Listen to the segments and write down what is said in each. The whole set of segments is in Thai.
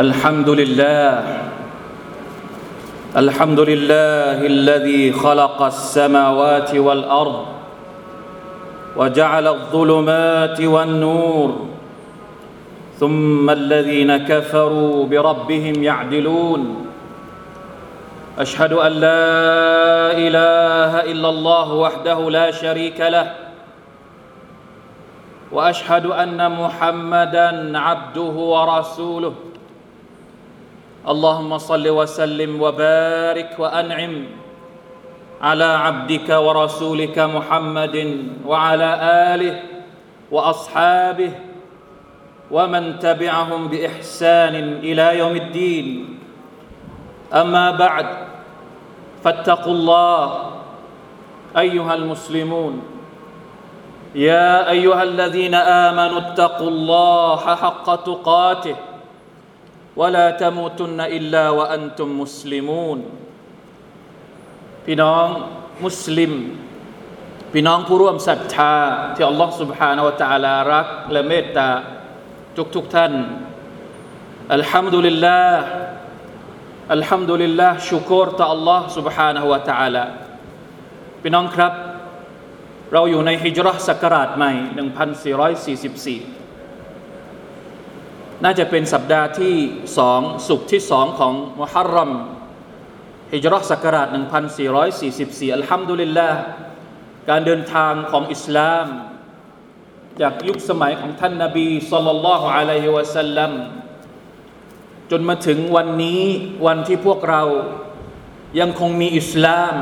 الحمد لله الحمد لله الذي خلق السماوات والأرض وجعل الظلمات والنور ثم الذين كفروا بربهم يعدلون. أشهد أن لا إله إلا الله وحده لا شريك له وأشهد أن محمدا عبده ورسوله. اللهم صل وسلم وبارك وأنعم على عبدك ورسولك محمد وعلى آله وأصحابه ومن تبعهم بإحسان إلى يوم الدين. أما بعد فاتقوا الله أيها المسلمون. يا أيها الذين آمنوا اتقوا الله حق تقاته. ولا تموتن الا وانتم مسلمون พี่น้องมุสลิม พี่น้องผู้ร่วมศรัทธาที่อัลลอฮ์ سبحانه และ تعالى รักและเมตตาทุกทุกท่านอัลฮัมดุลิลลาห์อัลฮัมดุลิลลาห์ชุกรต่อ Allah سبحانه และ تعالى พี่น้องครับ เราอยู่ในฮิจรัชศักราชใหม่ 1444 น่าจะเป็นสัปดาห์ที่สองสุขที่สองของมุฮัรรัมฮิจรัชศักราช 1444 อัลฮัมดุลิลละการเดินทางของอิสลาม จากยุคสมัยของท่านนาบีสุลลัลลอฮุอะลัยฮิวะสัลลัมจนมาถึงวันนี้วันที่พวกเรายังคงมีอิสลาม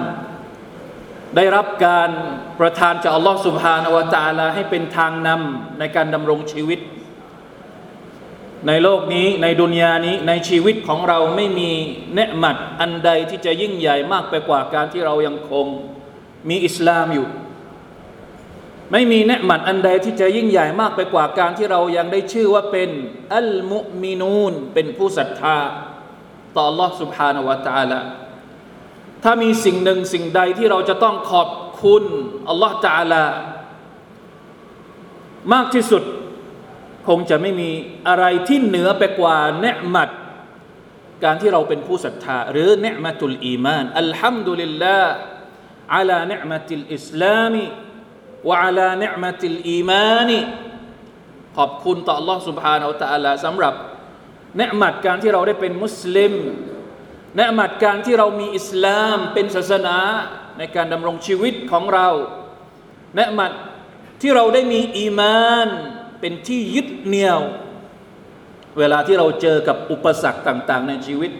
ได้รับการประทานจากอัลลอฮ์สุบฮานอวะตาลาให้เป็นทางนำในการดำรงชีวิต ในโลกนี้ในดุนยานี้ในชีวิตของเราไม่มีเนืหมัดอันใดที่จะยิ่งใหญ่มากไปกว่าการที่เรายังคงมีอิสลามอยู่ ไม่มีเนืหมัดอันใดที่จะยิ่งใหญ่มากไปกว่าการที่เรายังได้ชื่อว่าเป็นอัลมุมินูนเป็นผู้ศรัทธาต่อ Allah سبحانه และ تعالى ถ้ามีสิ่งหนึ่งสิ่งใดที่เราจะต้องขอบคุณอัลลอฮ์ تعالى มากที่สุด คงจะไม่มีอะไรที่เหนือไปกว่าเนืมัดการที่เราเป็นผู้ศรัทธาหรือเนืมัตุลอีมานอัลฮัมดุลิลลาห์ على نعمة الإسلام وعلى نعمة الإيمان ขอบคุณต่อ Allah سبحانه และ تعالى สำหรับเนืมัดการที่เราได้เป็นมุสลิมเนืมัดการที่เรามีอิสลามเป็นศาสนาในการดำรงชีวิตของเราเนืมัดที่เราได้มีอีมาน เป็นที่ยึดเหนี่ยว เวลาที่เราเจอกับอุปสรรคต่าง ๆ ในชีวิต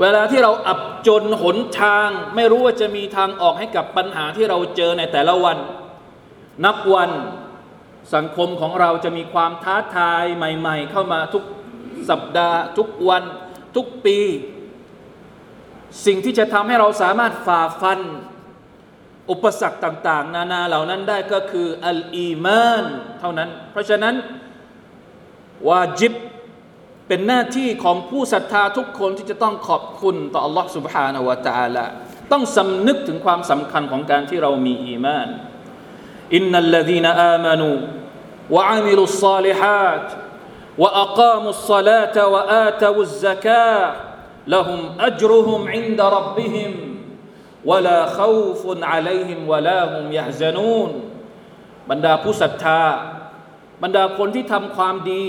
เวลาที่เราอับจนหนทาง ไม่รู้ว่าจะมีทางออกให้กับปัญหาที่เราเจอในแต่ละวัน นับวันสังคมของเราจะมีความท้าทายใหม่ ๆ เข้ามาทุกสัปดาห์ ทุกวันทุกปี สิ่งที่จะทำให้เราสามารถฝ่าฟัน อุปสรรคต่างๆ นานาเหล่านั้นได้ก็คืออัลอีมานเท่านั้น เพราะฉะนั้นวาจิบเป็นหน้าที่ของผู้ศรัทธาทุกคนที่จะต้องขอบคุณต่อ Allah سبحانه และ تعالى ต้องสำนึกถึงความสำคัญของการที่เรามีอีมานอินนัลลดีนอามานูวะอามิลุสซาลิฮัตวะอักามุสซาลาตวะอาตวุสซะกา لهم أجرهم عند ربهم ولا خوف عليهم ولا هم يحزنون บ รรดาผู้ศรัทธา บรรดาคนที่ทำความดี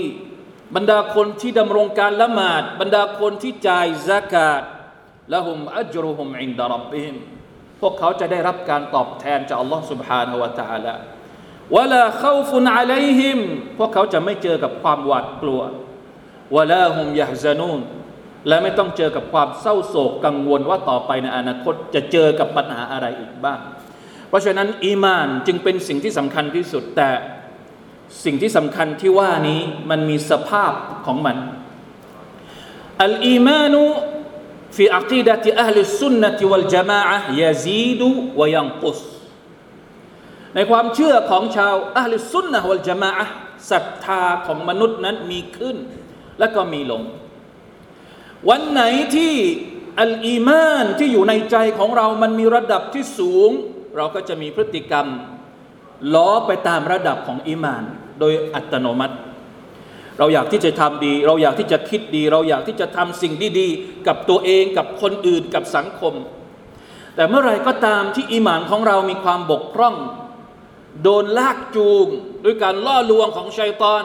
บรรดาคนที่ดำรงการละหมาด บรรดาคนที่จ่ายซากาตละหุมอัจรุฮุมอินดารับบิฮิมพวกเขาจะได้รับการตอบแทนจากอัลลอฮ์ سبحانه และ تعالى วะลาเข้าฟุนอะลัยฮิมพวกเขาจะไม่เจอกับความหวาดกลัววะลาฮุมยะฮซานูน และไม่ต้องเจอกับความเศร้าโศกกังวลว่าต่อไปในอนาคตจะเจอกับปัญหาอะไรอีกบ้าง เพราะฉะนั้นอีมานจึงเป็นสิ่งที่สำคัญที่สุด แต่สิ่งที่สำคัญที่ว่านี้มันมีสภาพของมัน อัลอีมานุ في عقيدة أهل السنة والجماعة يزيد وينقص ในความเชื่อของชาวอัลลสุนนะวัลจามะศรัทธาของมนุษย์นั้นมีขึ้น และก็มีลง วันไหนที่อัลอีมานที่อยู่ในใจของเรามันมีระดับที่สูง เราก็จะมีพฤติกรรม ล้อไปตามระดับของอีมาน โดยอัตโนมัติ เราอยากที่จะทำดี เราอยากที่จะคิดดี เราอยากที่จะทำสิ่งดีๆ กับตัวเองกับคนอื่นกับสังคม แต่เมื่อไรก็ตามที่อีหมานของเรามีความบกพร่อง โดนลากจูงด้วยการล่อลวงของชัยตอน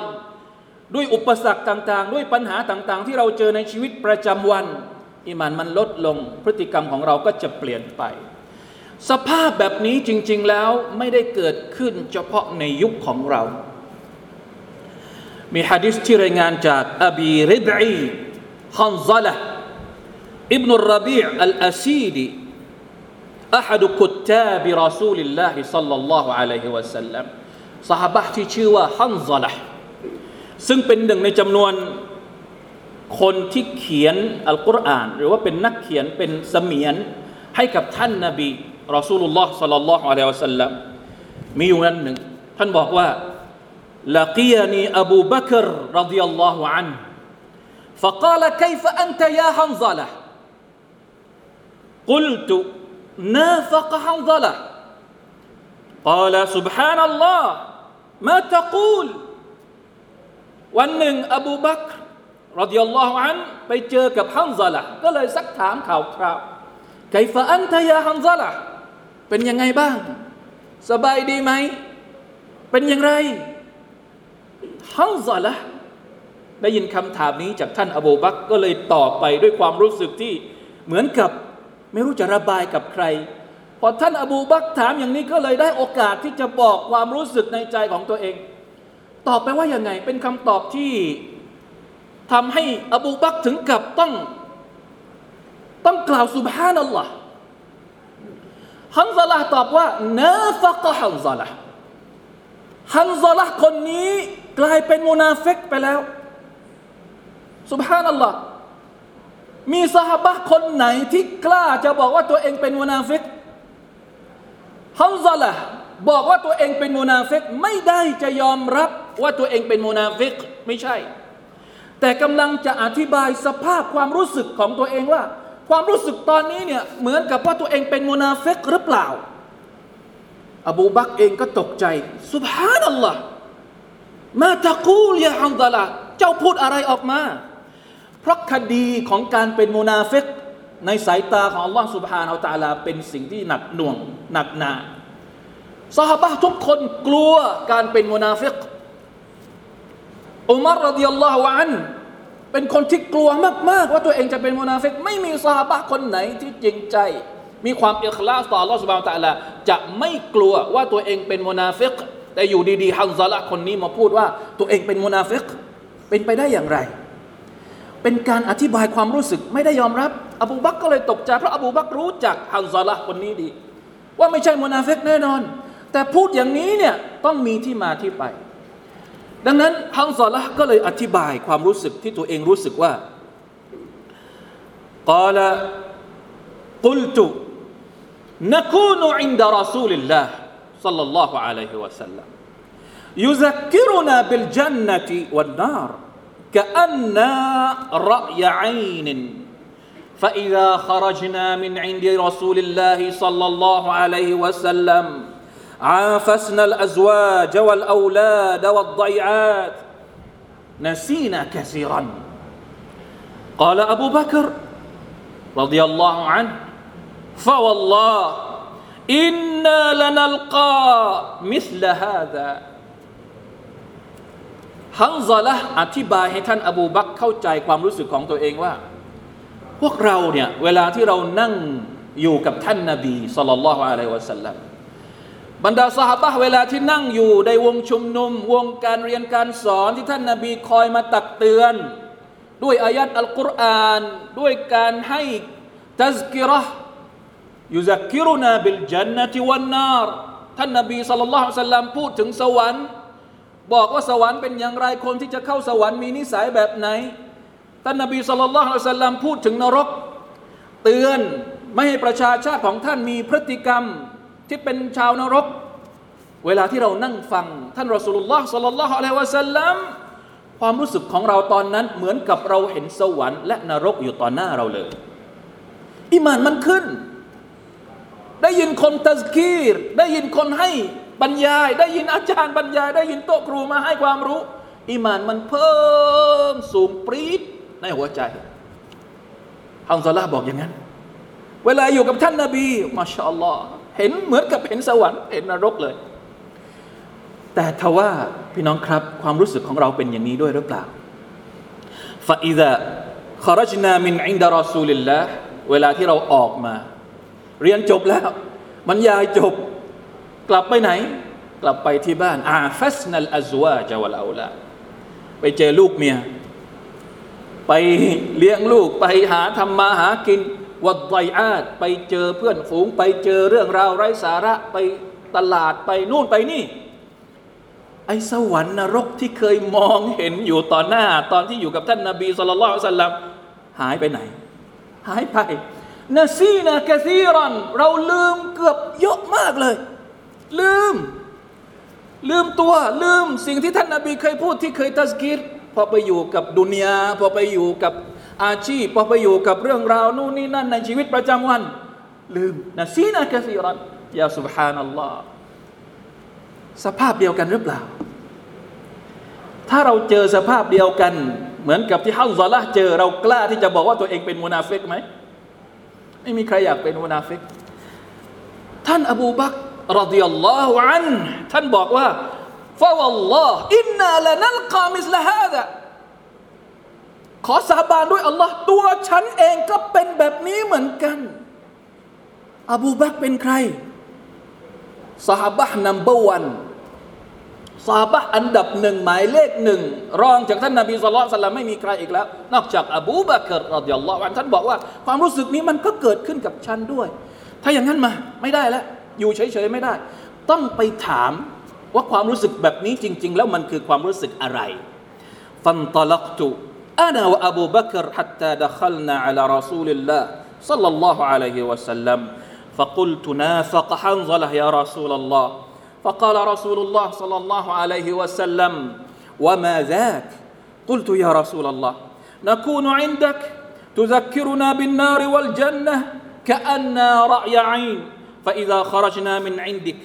ด้วยอุปสรรคต่างๆ ด้วยปัญหาต่างๆ ที่เราเจอในชีวิตประจำวันอีหมานมันลดลงพฤติกรรมของเราก็จะเปลี่ยนไป สภาพแบบนี้จริง ๆ แล้วไม่ได้เกิดขึ้นเฉพาะในยุคของเรา มีฮะดิษที่รายงานจากอบีริบอีฮันซาละอิบนุรบีอัลอาซีดี أحد كتاب رسول الله صلى الله عليه وسلم สหบะที่ชื่อว่าฮัน ซาละซึ่งเป็นหนึ่งในจำนวนคนที่เขียนอัลกุรอาน หรือว่าเป็นนักเขียนเป็นเสมียน ให้กับท่านนาบีรอสูลุลลอฮ์สัลลัลลอฮุอะลัยฮิวะสัลลัมมีอยู่นั้นหนึ่ง ท่านบอกว่า لقيني أبو بكر رضي الله عنه فقال كيف أنت يا حنظلة قلت نافق حنظلة قال سبحان الله ما تقول วันหนึ่ง อบูบักรรดิยัลลอฮุอันไปเจอกับฮันซาละก็เลยซักถามข่าวคราวไกฟะอันทยาฮันซาละเป็นยังไงบ้าง สบายดีไหม เป็นอย่างไรฮันซาละได้ยินคำถามนี้จากท่านอบูบักก็เลยตอบไปด้วยความรู้สึกที่เหมือนกับไม่รู้จะระบายกับใคร พอท่านอบูบักถามอย่างนี้ก็เลยได้โอกาสที่จะบอกความรู้สึกในใจของตัวเอง ตอบไปว่ายังไง เป็นคำตอบที่ทำให้อบูบักถึงกับต้อง ต้องกล่าว سبحان الله ฮันซาลาตอบว่า نافق حنظلة ฮันซาลาคนนี้กลายเป็นมุนาฟิกไปแล้ว سبحان الله มีสหบะคนไหนที่กล้าจะบอกว่าตัวเองเป็นมุนาฟิกฮันซาลา บอกว่าตัวเองเป็นมุนาฟิกไม่ได้จะยอมรับว่าตัวเองเป็นมุนาฟิกไม่ใช่ แต่กำลังจะอธิบายสภาพความรู้สึกของตัวเองว่า ความรู้สึกตอนนี้เนี่ยเหมือนกับว่าตัวเองเป็นมุนาฟิกหรือเปล่า อบูบักเองก็ตกใจ سبحان الله ما تقول يا حنظلة เจ้าพูดอะไรออกมา เพราะคดีของการเป็นมุนาฟิกในสายตาของอัลลอฮ์ سبحانه وتعالى เป็นสิ่งที่หนักหน่วงหนักหนา สหบะทุกคนกลัวการเป็นมุนาฟิกอุมารรดิยัลลอฮุอันเป็นคนที่กลัวมากๆ ว่าตัวเองจะเป็นมุนาฟิกไม่มีสหบะคนไหนที่จริงใจ มีความอิคลาสต่อ Allah سبحانه และ تعالى จะไม่กลัวว่าตัวเองเป็นมุนาฟิกแต่อยู่ดีๆฮันซาละคนนี้มาพูดว่าตัวเองเป็นมุนาฟิกเป็นไปได้อย่างไร เป็นการอธิบายความรู้สึกไม่ได้ยอมรับ อบูบักก็เลยตกใจเพราะอบูบักรู้จักฮันซาละคนนี้ดี ว่าไม่ใช่มุนาฟิกแน่นอน แต่พูดอย่างนี้เนี่ยต้องมีที่มาที่ไป ดังนั้นฮันซาละก็เลยอธิบายความรู้สึกที่ตัวเองรู้สึกว่ากาลกุลตุ نكون عند رسول الله صلى الله عليه وسلم يذكرنا بالجنة والنار كأن رأي عين فإذا خرجنا من عند رسول الله صلى الله عليه وسلم عافسنا الأزواج والأولاد والضيعات نسينا كثيرا قال أبو بكر رضي الله عنه فوالله إنا لنلقى مثل هذا ฮันซาละอธิบายให้ท่านอบูบักเข้าใจความรู้สึกของตัวเองว่า พวกเราเนี่ยเวลาที่เรานั่งอยู่กับท่านนาบีสุลต่านละฮ์อะลัยวะสัลลัม บรรดาสหบะเวลาที่นั่งอยู่ในวงชุมนุม วงการเรียนการสอนที่ท่านนาบีคอยมาตักเตือน ด้วยอายัดอัลกุรอาน ด้วยการให้ตัซกิระ يذكرنا بالجنة والنار ท่านนาบี صلى الله عليه وسلم พูดถึงสวรรค์ บอกว่าสวรรค์เป็นอย่างไรคนที่จะเข้าสวรรค์มีนิสัยแบบไหน ท่านนบี صلى الله عليه وسلم พูดถึงนรก เตือนไม่ให้ประชาชาติของท่านมีพฤติกรรม ที่เป็นชาวนรก เวลาที่เรานั่งฟัง ท่านรอสูลุลลอฮ์ صلى الله عليه وسلمความรู้สึกของเราตอนนั้นเหมือนกับเราเห็นสวรรค์และนรกอยู่ต่อหน้าเราเลย อิมานมันขึ้น ได้ยินคนตัสกีร ได้ยินคนให้บรรยาย ได้ยินอาจารย์บรรยาย ได้ยินโต๊ะครูมาให้ความรู้อีมานมันเพิ่มสูงปรี๊ดในหัวใจฮังซาลาบอกอย่างนั้น เวลาอยู่กับท่านนาบีมาชาอัลลอฮ์ เห็นเหมือนกับเห็นสวรรค์เห็นนรกเลย แต่ทว่าพี่น้องครับความรู้สึกของเราเป็นอย่างนี้ด้วยหรือเปล่า فإذا خرجنا من عند رسول الله เวลาที่เราออกมา เรียนจบแล้ว บรรยายจบกลับไปไหน กลับไปที่บ้าน عافسنا الأزواج والأولاد ไปเจอลูกเมีย ไปเลี้ยงลูกไปหาทำมาหากิน والضيعات ไปเจอเพื่อนฝูง ไปเจอเรื่องราวไร้สาระไปตลาดไปนู่นไปนี่ ไอ้สวรรค์นรกที่เคยมองเห็นอยู่ต่อหน้า ตอนที่อยู่กับท่านนาบีสุลต่านสัลลัมหายไปไหน หายไปนาซีนากะซีรัน เราลืมเกือบเยอะมากเลย ลืม ลืมตัวลืมสิ่งที่ท่านนาบีเคยพูดที่เคยตัสกิรพอไปอยู่กับดุนยาพอไปอยู่กับ อาชีพพอไปอยู่กับเรื่องราวนู่นนี่นั่นในชีวิตประจำวัน ลืมنسينا كثيرا يا سبحان الله สภาพเดียวกันหรือเปล่า ถ้าเราเจอสภาพเดียวกัน เหมือนกับที่ฮันซอละเจอเรากล้าที่จะบอกว่าตัวเองเป็นมุนาฟิกไหมไม่มีใครอยากเป็นมุนาฟิกท่านอบูบัก رضي الله عنه ท่านบอกว่าفوالله إنا لنلقى مثل هذا ขอสาบานด้วยอัลลอฮ์ตัวฉันเองก็เป็นแบบนี้เหมือนกัน อบูบักเป็นใครสหบะนัมเบอร์วันสาบะอันดับหนึ่งหมายเลขหนึ่งรองจากท่านนาบีสุลต่านไม่มีใครอีกแล้ว นอกจากอบูบากรรดิยัลลอฮฺอันท่านบอกว่า ความรู้สึกนี้มันก็เกิดขึ้นกับฉันด้วย ถ้าอย่างนั้นมาไม่ได้แล้ว อยู่เฉยๆไม่ได้ ต้องไปถามว่าความรู้สึกแบบนี้จริง ๆ แล้วมันคือความรู้สึกอะไร ฟันตลักตุ أنا وأبو بكر حتى دخلنا على رسول الله صلى الله عليه وسلم. فقلت نافق حنظلة يا رسول الله. فقال رسول الله صلى الله عليه وسلم وما ذاك؟ قلت يا رسول الله نكون عندك تذكرنا بالنار والجنة كأننا رأي عين. فإذا خرجنا من عندك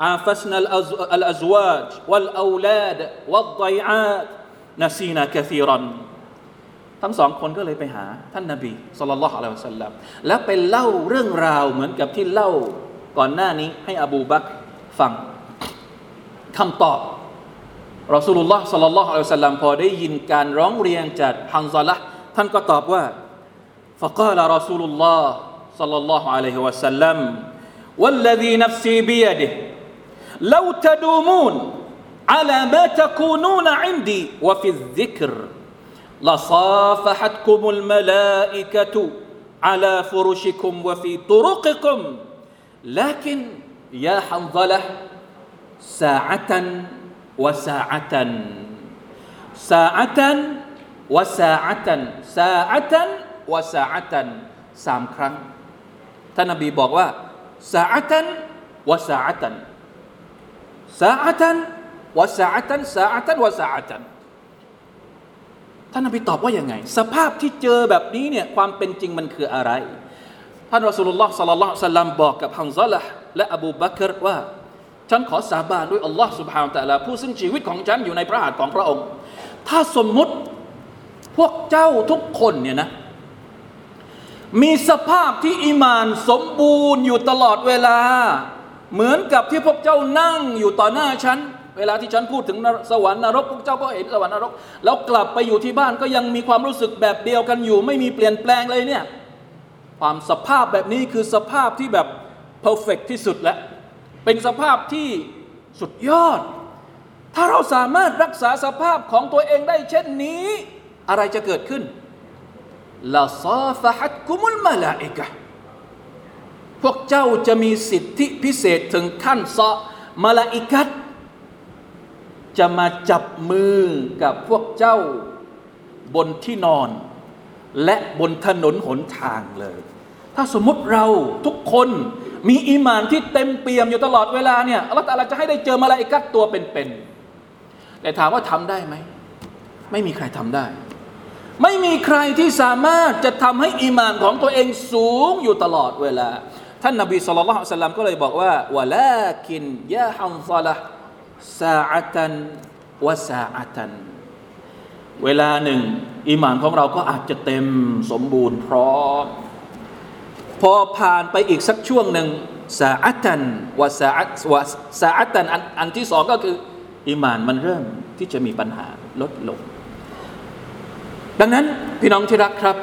عافسنا الأزواج والأولاد والضيعات نسينا كثيرا. ทั้งสองคนก็เลยไปหาท่านนาบีสุลต่านละฮ์อะลัยฮิสัลลัมแล้วไปเล่าเรื่องราวเหมือนกับที่เล่าก่อนหน้านี้ให้อบูบักฟังคำตอบรอสูลุลลอฮ์สัลลัลลอฮุอะลัยฮิวสัลลัมพอได้ยินการร้องเรียนจากฮันซาละท่านก็ตอบว่า فقال رسول الله صلى الله عليه وسلم والذي نفسي بيده لو تدومون على ما تكونون عندي وفي الذكر لصافحتكم الملائكة على فرشكم وفي طرقكم لكن يا حنظله ساعة وساعة ساعة وساعة ساعة وساعة สามครั้งท่านนบีบอกว่าสาอันวะสาอันสาอันวะสาอันสาอันวะสาอัน ท่านนบีตอบว่าอย่างไง สภาพที่เจอแบบนี้เนี่ยความเป็นจริงมันคืออะไร ท่านรอสุลลอฮ์สัลลัลลอฮุซัลลัมบอกกับฮังซาละและอบูบักรว่า ฉันขอสาบานด้วยอัลลอฮ์สุบฮานตะลาผู้ซึ่งชีวิตของฉันอยู่ในพระหัตถ์ของพระองค์ ถ้าสมมุติพวกเจ้าทุกคนเนี่ยนะ มีสภาพที่อิมานสมบูรณ์อยู่ตลอดเวลา เหมือนกับที่พวกเจ้านั่งอยู่ต่อหน้าฉัน เวลาที่ฉันพูดถึงสวรรค์นรกพวกเจ้าก็เห็นสวรรค์นรก แล้วกลับไปอยู่ที่บ้านก็ยังมีความรู้สึกแบบเดียวกันอยู่ ไม่มีเปลี่ยนแปลงเลยเนี่ยความสภาพแบบนี้คือสภาพที่แบบเพอร์เฟกที่สุดแล้วเป็นสภาพที่สุดยอด ถ้าเราสามารถรักษาสภาพของตัวเองได้เช่นนี้ อะไรจะเกิดขึ้นลาซาฟะฮัดกุมุลมาลาอิกะพวกเจ้าจะมีสิทธิพิเศษถึงขั้นซอมาลาอิกัต จะมาจับมือกับพวกเจ้าบนที่นอน และบนถนนหนทางเลย ถ้าสมมติเราทุกคนมีอีมานที่เต็มเปี่ยมอยู่ตลอดเวลาเนี่ยอัลลอฮฺจะให้ได้เจอมาลาอิกัตตัวเป็นๆแต่ถามว่าทำได้ไหม ไม่มีใครทำได้ ไม่มีใครที่สามารถจะทำให้อีมานของตัวเองสูงอยู่ตลอดเวลา ท่านนบี صلى الله عليه وسلم ก็เลยบอกว่าولكن يا حنظلة ساعة وساعة เวลาหนึ่งอิมานของเราก็อาจจะเต็มสมบูรณ์พร้อม พอผ่านไปอีกสักช่วงหนึ่งสาอัตันวาสาอัตวาสาอัตันอันอันที่สองก็คืออิมานมันเริ่มที่จะมีปัญหาลดลง ดังนั้นพี่น้องที่รักครับ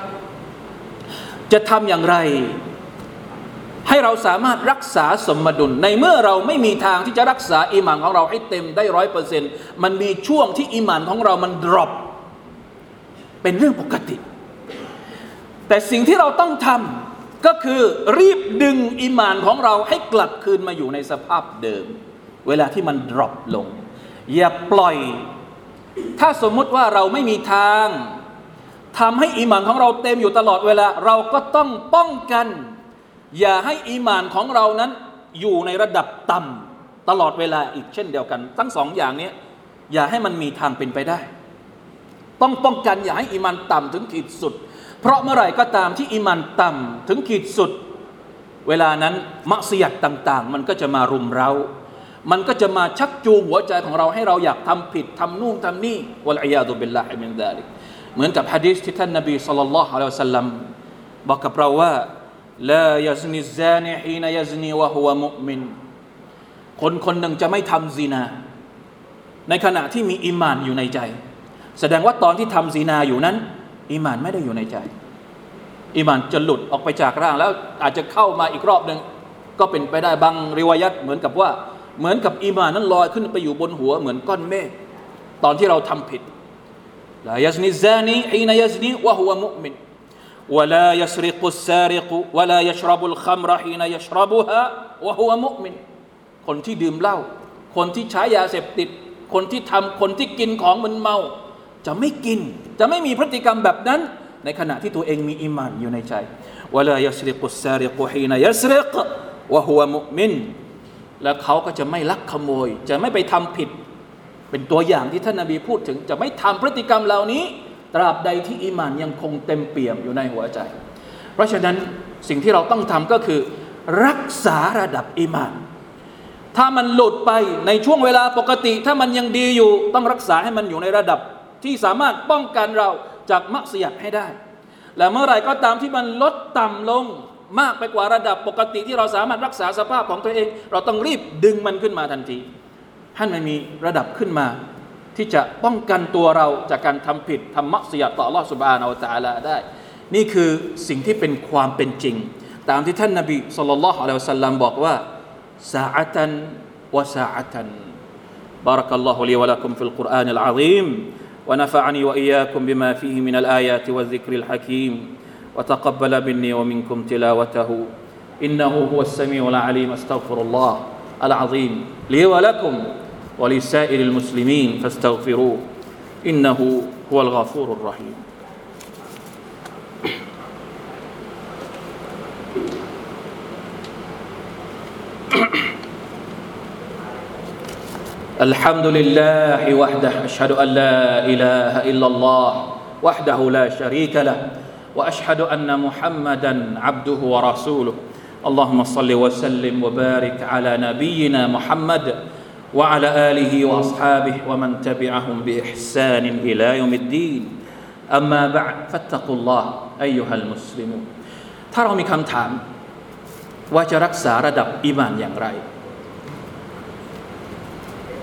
จะทำอย่างไร ให้เราสามารถรักษาสมดุล ในเมื่อเราไม่มีทางที่จะรักษาอิมานของเราให้เต็มได้ร้อยเปอร์เซ็นต์มันมีช่วงที่อิมานของเรามันดรอปเป็นเรื่องปกติ แต่สิ่งที่เราต้องทำก็คือรีบดึงอิมานของเราให้กลับคืนมาอยู่ในสภาพเดิม เวลาที่มัน drop ลง อย่าปล่อย ถ้าสมมุติว่าเราไม่มีทางทำให้อิมานของเราเต็มอยู่ตลอดเวลา เราก็ต้องป้องกัน อย่าให้อิมานของเรานั้นอยู่ในระดับต่ำตลอดเวลาอีกเช่นเดียวกัน ทั้งสองอย่างนี้อย่าให้มันมีทางเป็นไปได้ ต้องป้องกันอย่าให้อีมานต่ำถึงขีดสุด เพราะเมื่อไหร่ก็ตามที่อีมานต่ำถึงขีดสุด เวลานั้นมะอ์ซียะฮ์ต่าง ๆ มันก็จะมารุมเรามันก็จะมาชักจูงหัวใจของเราให้เราอยากทำผิดทำนู่นทำนี่والعياذ بالله من ذلكเหมือนกับฮะดีษที่ท่านนบีصلى الله عليه وسلمบอกกับเราว่า لا يزني الزاني حين يزني وهو مؤمن คนคนหนึ่งจะไม่ทำซีนา ในขณะที่มีอิมานอยู่ในใจ แสดงว่าตอนที่ทำซีนาอยู่นั้นอิมานไม่ได้อยู่ในใจอิมานจะหลุดออกไปจากร่างแล้วอาจจะเข้ามาอีกรอบหนึ่งก็เป็นไปได้บางริวายัตเหมือนกับว่าเหมือนกับอิมานนั้นลอยขึ้นไปอยู่บนหัวเหมือนก้อนเมฆตอนที่เราทำผิดลายซนิซานีฮีนายซนีวะฮุวมุมิน ولا يسرق السارق ولا يشرب الخمر حين يشربها وهو مؤمن คนที่ดื่มเหล้าคนที่ใช้ยาเสพติด คนที่ทำคนที่กินของมึนเมา จะไม่กิน จะไม่มีพฤติกรรมแบบนั้น ในขณะที่ตัวเองมีอิมานอยู่ในใจ ولا يسرق السارق حين يسرق وهو مؤمن แล้วเขาก็จะไม่ลักขโมย จะไม่ไปทำผิดเป็นตัวอย่างที่ท่านนาบีพูดถึง จะไม่ทำพฤติกรรมเหล่านี้ ตราบใดที่อิมานยังคงเต็มเปี่ยมอยู่ในหัวใจ เพราะฉะนั้นสิ่งที่เราต้องทำก็คือรักษาระดับอิมาน ถ้ามันหลุดไปในช่วงเวลาปกติ ถ้ามันยังดีอยู่ต้องรักษาให้มันอยู่ในระดับที่สามารถป้องกันเราจากมักเสียดให้ได้ และเมื่อไหร่ก็ตามที่มันลดต่ำลงมากไปกว่าระดับปกติที่เราสามารถรักษาสภาพของตัวเอง เราต้องรีบดึงมันขึ้นมาทันทีท่านไม่มีระดับขึ้นมา ที่จะป้องกันตัวเราจากการทำผิดทำมักเสียต่อ Allah سبحانه และ تعالى ได้ นี่คือสิ่งที่เป็นความเป็นจริง ตามที่ท่านนบีสุลต่านละฮ์อะลัยฮิวสัลลัมบอกว่าสาอัตันวะสาอัตัน بارك الله لي ولكم في القرآن العظيم ونفعني وإياكم بما فيه من الآيات والذكر الحكيم وتقبل مني ومنكم تلاوته إنه هو السميع العليم استغفر الله العظيم لي ولكم ولسائر المسلمين فاستغفروه إنه هو الغفور الرحيم. الحمد لله وحده أشهد أن لا إله إلا الله وحده لا شريك له وأشهد أن محمدا عبده ورسوله. اللهم صل وسلم وبارك على نبينا محمد وعلى آله وأصحابه ومن تبعهم بإحسان إلى يوم الدين أما بعد فاتقوا الله أيها المسلمون ถ้าเรามีคำถามว่าจะรักษาระดับอิมานอย่างไร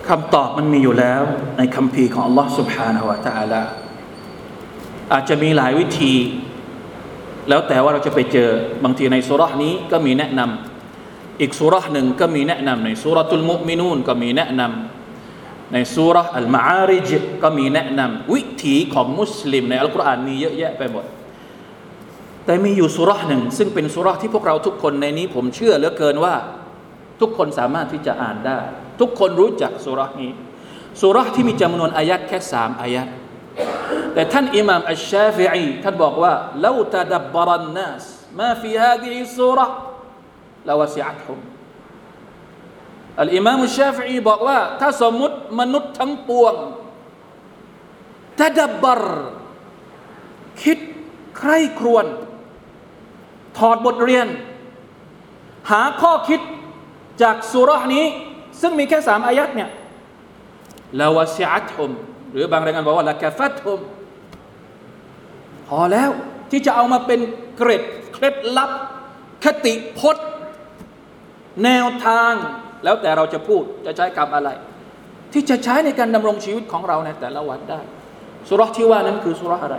คำตอบมันมีอยู่แล้วในคำพีของ Allah سبحانه และ تعالى อาจจะมีหลายวิธี แล้วแต่ว่าเราจะไปเจอบางทีในสุรานี้ก็มีแนะนำ อีกสุราหนึ่งก็มีแนะนำในสุรตุลมุมินูนก็มีแนะนำในสุรอัลมาอาริจก็มีแนะนำวิถีของมุสลิมในอัลกุรอานมีเยอะแยะไปหมด แต่มีอยู่สุราหนึ่ง ซึ่งเป็นสุราที่พวกเราทุกคนในนี้ ผมเชื่อเหลือเกินว่า ทุกคนสามารถที่จะอ่านได้ ทุกคนรู้จักสุรานี้สุราที่มีจำนวนอายัดแค่สามอายัดแต่ท่านอิหม่ามอัชชาฟิอีท่านบอกว่าลาตดับบรันนัสมาฟีฮาดีสุร ลาวสิอัตฮุมอัลอิมามอัชชาฟีบอกว่า ถ้าสมมุติมนุษย์ทั้งปวงตดับบรคิดใคร่ครวญถอดบทเรียน หาข้อคิดจากสุรนี้ ซึ่งมีแค่สามอายัดเนี่ยลาวสิอัตฮุมหรือบางรายงานบอกว่าละกฟัตฮุมพอแล้วที่จะเอามาเป็นเกร็ดเคล็ดลับ คติพจน์ แนวทางแล้วแต่เราจะพูดจะใช้คำอะไร ที่จะใช้ในการดำรงชีวิตของเราในแต่ละวันได้สุรที่ว่านั้นคือสุรอะไร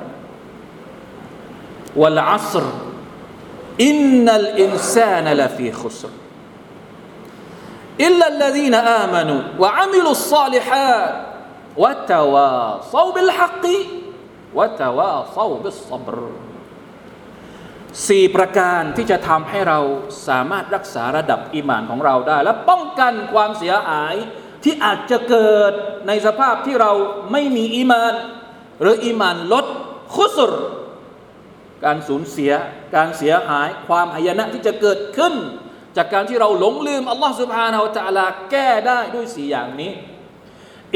วลอัสรอินนัลอินซานลฟีขุสรإلا الذين آمنوا وعملوا الصالحات وتواصوا بالحق وتواصوا بالصبر สี่ประการที่จะทำให้เราสามารถรักษาระดับอีมานของเราได้ และป้องกันความเสียหายที่อาจจะเกิดในสภาพที่เราไม่มีอีมาน หรืออิมานลดคุสุรการสูญเสีย การเสียหาย ความหายนะที่จะเกิดขึ้น จากการที่เราหลงลืมอัลลอฮฺสุบฮานาอัลตะลาแก้ได้ด้วยสี่อย่างนี้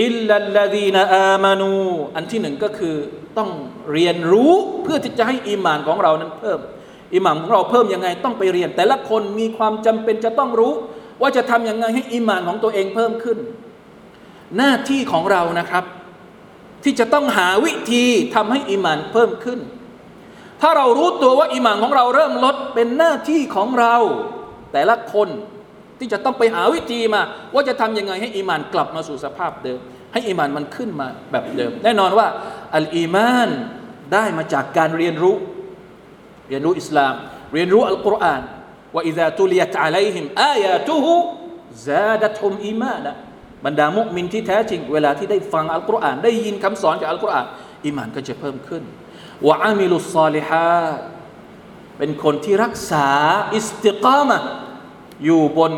อิลลัลลดีนอามานูอันที่หนึ่งก็คือต้องเรียนรู้เพื่อที่จะให้อิมานของเรานั้นเพิ่ม อิหมานของเราเพิ่มยังไงต้องไปเรียน แต่ละคนมีความจำเป็นจะต้องรู้ ว่าจะทำยังไงให้อิมานของตัวเองเพิ่มขึ้น หน้าที่ของเรานะครับ ที่จะต้องหาวิธีทำให้อิมานเพิ่มขึ้น ถ้าเรารู้ตัวว่าอิมานของเราเริ่มลดเป็นหน้าที่ของเรา แต่ละคนที่จะต้องไปหาวิธีมา ว่าจะทำยังไงให้อิมานกลับมาสู่สภาพเดิม ให้อิมานมันขึ้นมาแบบเดิม แน่นอนว่าอัลอีมานได้มาจากการเรียนรู้ เรียนรู้อิสลาม เรียนรู้อัลกุรอานว่าอิซาตุลียตอะลัยฮิมอายาตุฮุซาดัตฮุมอีมานะบรรดามุมินที่แท้จริง เวลาที่ได้ฟังอัลกุรอาน ได้ยินคำสอนจากอัลกุรอานอิมานก็จะเพิ่มขึ้นวะอามิลุสซาลิฮาเป็นคนที่รักษาอิสติกามะอยู่บน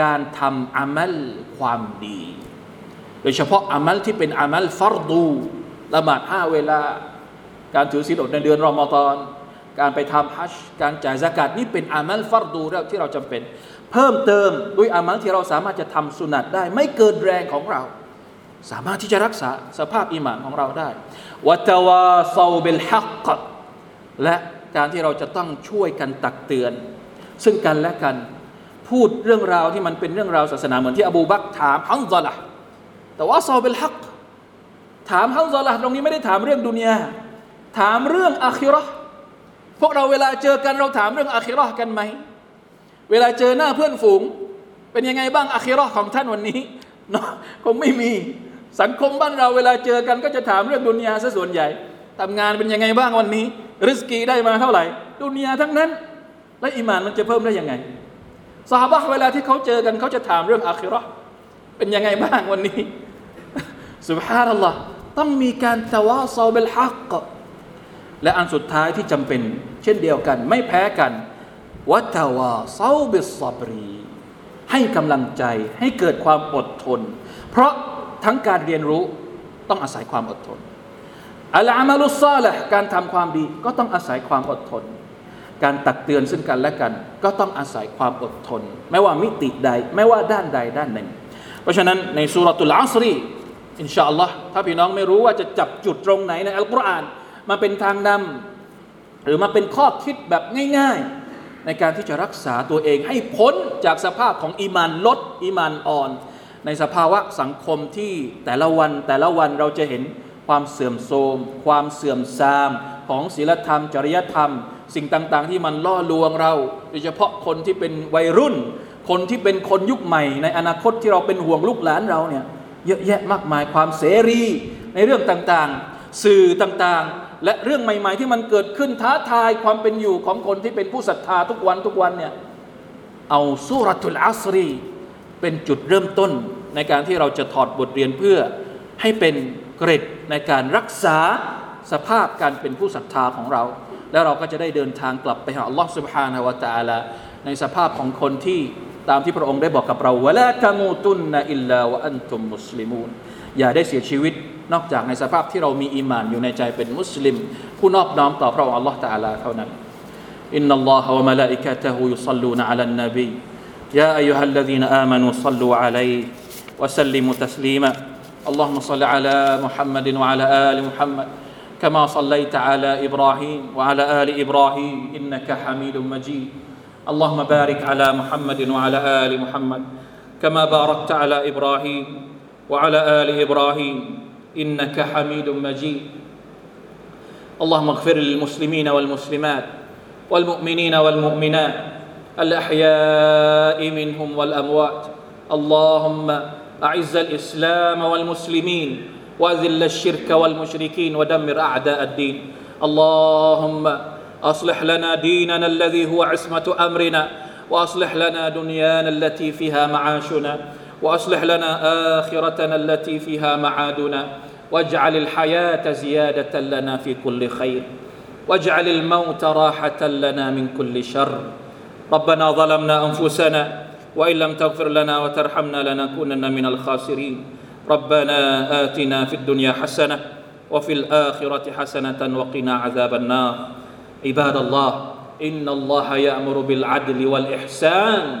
การทำอามัลความดี โดยเฉพาะอามัลที่เป็นอามัลฟัรดูละหมาดห้าเวลา การถือศีลอดในเดือนรอมฎอน การไปทำฮัจการจ่ายสกาดนี่เป็นอามัลฟัรดูแล้วที่เราจำเป็น เพิ่มเติมด้วยอามัลที่เราสามารถจะทำสุนัตได้ ไม่เกินแรงของเรา สามารถที่จะรักษาสภาพอิมานของเราได้วัตวาซาเบลฮักกและการที่เราจะต้องช่วยกันตักเตือน ซึ่งกันและกันพูดเรื่องราวที่มันเป็นเรื่องราวศาสนาเหมือนที่อบูบักถามฮังซอละแต่ว่าซอบิลฮักถามฮังซอละตรงนี้ไม่ได้ถามเรื่องดุนยาถามเรื่องอาคิรอ พวกเราเวลาเจอกันเราถามเรื่องอาคิรอกันไหม เวลาเจอหน้าเพื่อนฝูง เป็นยังไงบ้างอาคิรอของท่านวันนี้เนาะคงไม่มีสังคมบ้านเราเวลาเจอกันก็จะถามเรื่องดุนยาซะส่วนใหญ่ทำงานเป็นยังไงบ้างวันนี้ ริสกีได้มาเท่าไหร่ ดุนยาทั้งนั้น และอิมานมันจะเพิ่มได้ยังไงสาบะเวลาที่เขาเจอกันเขาจะถามเรื่องอาคิรอเป็นยังไงบ้างวันนี้สุบฮานัลลอฮ์ต้องมีการตะวาซาเบลฮัก และอันสุดท้ายที่จำเป็น เช่นเดียวกัน ไม่แพ้กันวัตวาเซาบิสซอบรี ให้กำลังใจให้เกิดความอดทน เพราะทั้งการเรียนรู้ต้องอาศัยความอดทนอัลอามาลุซาละการทำความดีก็ต้องอาศัยความอดทน การตักเตือนซึ่งกันและกัน ก็ต้องอาศัยความอดทน ไม่ว่ามิติใด ไม่ว่าด้านใดด้านหนึ่ง เพราะฉะนั้นในสุรตุลอัสรีอินชาอัลลอฮ์ถ้าพี่น้องไม่รู้ว่าจะจับจุดตรงไหนในอัลกุรอาน มาเป็นทางนำหรือมาเป็นข้อคิดแบบง่าย ๆ ในการที่จะรักษาตัวเองให้พ้นจากสภาพของอีมานลดอีมานอ่อน ในสภาวะสังคมที่แต่ละวันแต่ละวันเราจะเห็นความเสื่อมโทรม ความเสื่อมทราม ของศีลธรรม จริยธรรม สิ่งต่างๆ ที่มันล่อลวงเรา โดยเฉพาะคนที่เป็นวัยรุ่น คนที่เป็นคนยุคใหม่ ในอนาคตที่เราเป็นห่วงลูกหลานเราเนี่ยเยอะแยะมากมายความเสรีในเรื่องต่างๆ สื่อต่างๆ และเรื่องใหม่ๆที่มันเกิดขึ้นท้าทายความเป็นอยู่ของคนที่เป็นผู้ศรัทธาทุกวันทุกวันเนี่ยเอาสุรทุลอัสรี เป็นจุดเริ่มต้นในการที่เราจะถอดบทเรียนเพื่อให้เป็นเกร็ดในการรักษาสภาพการเป็นผู้ศรัทธาของเรา แล้วเราก็จะได้เดินทางกลับไปหาอัลลอฮฺ سبحانه และ تعالى ในสภาพของคนที่ตามที่พระองค์ได้บอกกับเราวะลาตะมูตุนนะอิลลาวะอันตุมมุสลิมูนอย่าได้เสียชีวิต นอกจากในสภาพที่เรามีอีมานอยู่ในใจเป็นมุสลิม ผู้นอบน้อมต่อพระองค์ Allah Taala เท่านั้น إن الله وملائكته يصلون على النبي يا أيها الذين آمنوا صلوا عليه وسلموا تسليما اللهم صل على محمد وعلى آل محمد كما صليت على إبراهيم وعلى آل إبراهيم إنك حميد مجيد اللهم بارك على محمد وعلى آل محمد كما باركت على إبراهيم وعلى آل إبراهيم إنك حميد مجيد. اللهم اغفر للمسلمين والمسلمات والمؤمنين والمؤمنات الأحياء منهم والأموات. اللهم أعز الإسلام والمسلمين وأذل الشرك والمشركين ودمر أعداء الدين. اللهم أصلح لنا ديننا الذي هو عصمة أمرنا وأصلح لنا دنيانا التي فيها معاشنا. وأصلح لنا آخرتنا التي فيها معادنا واجعل الحياة زيادة لنا في كل خير واجعل الموت راحة لنا من كل شر. ربنا ظلمنا أنفسنا وإن لم تغفر لنا وترحمنا لنكونن من الخاسرين. ربنا آتنا في الدنيا حسنة وفي الآخرة حسنة وقنا عذاب النار. عباد الله إن الله يأمر بالعدل والإحسان.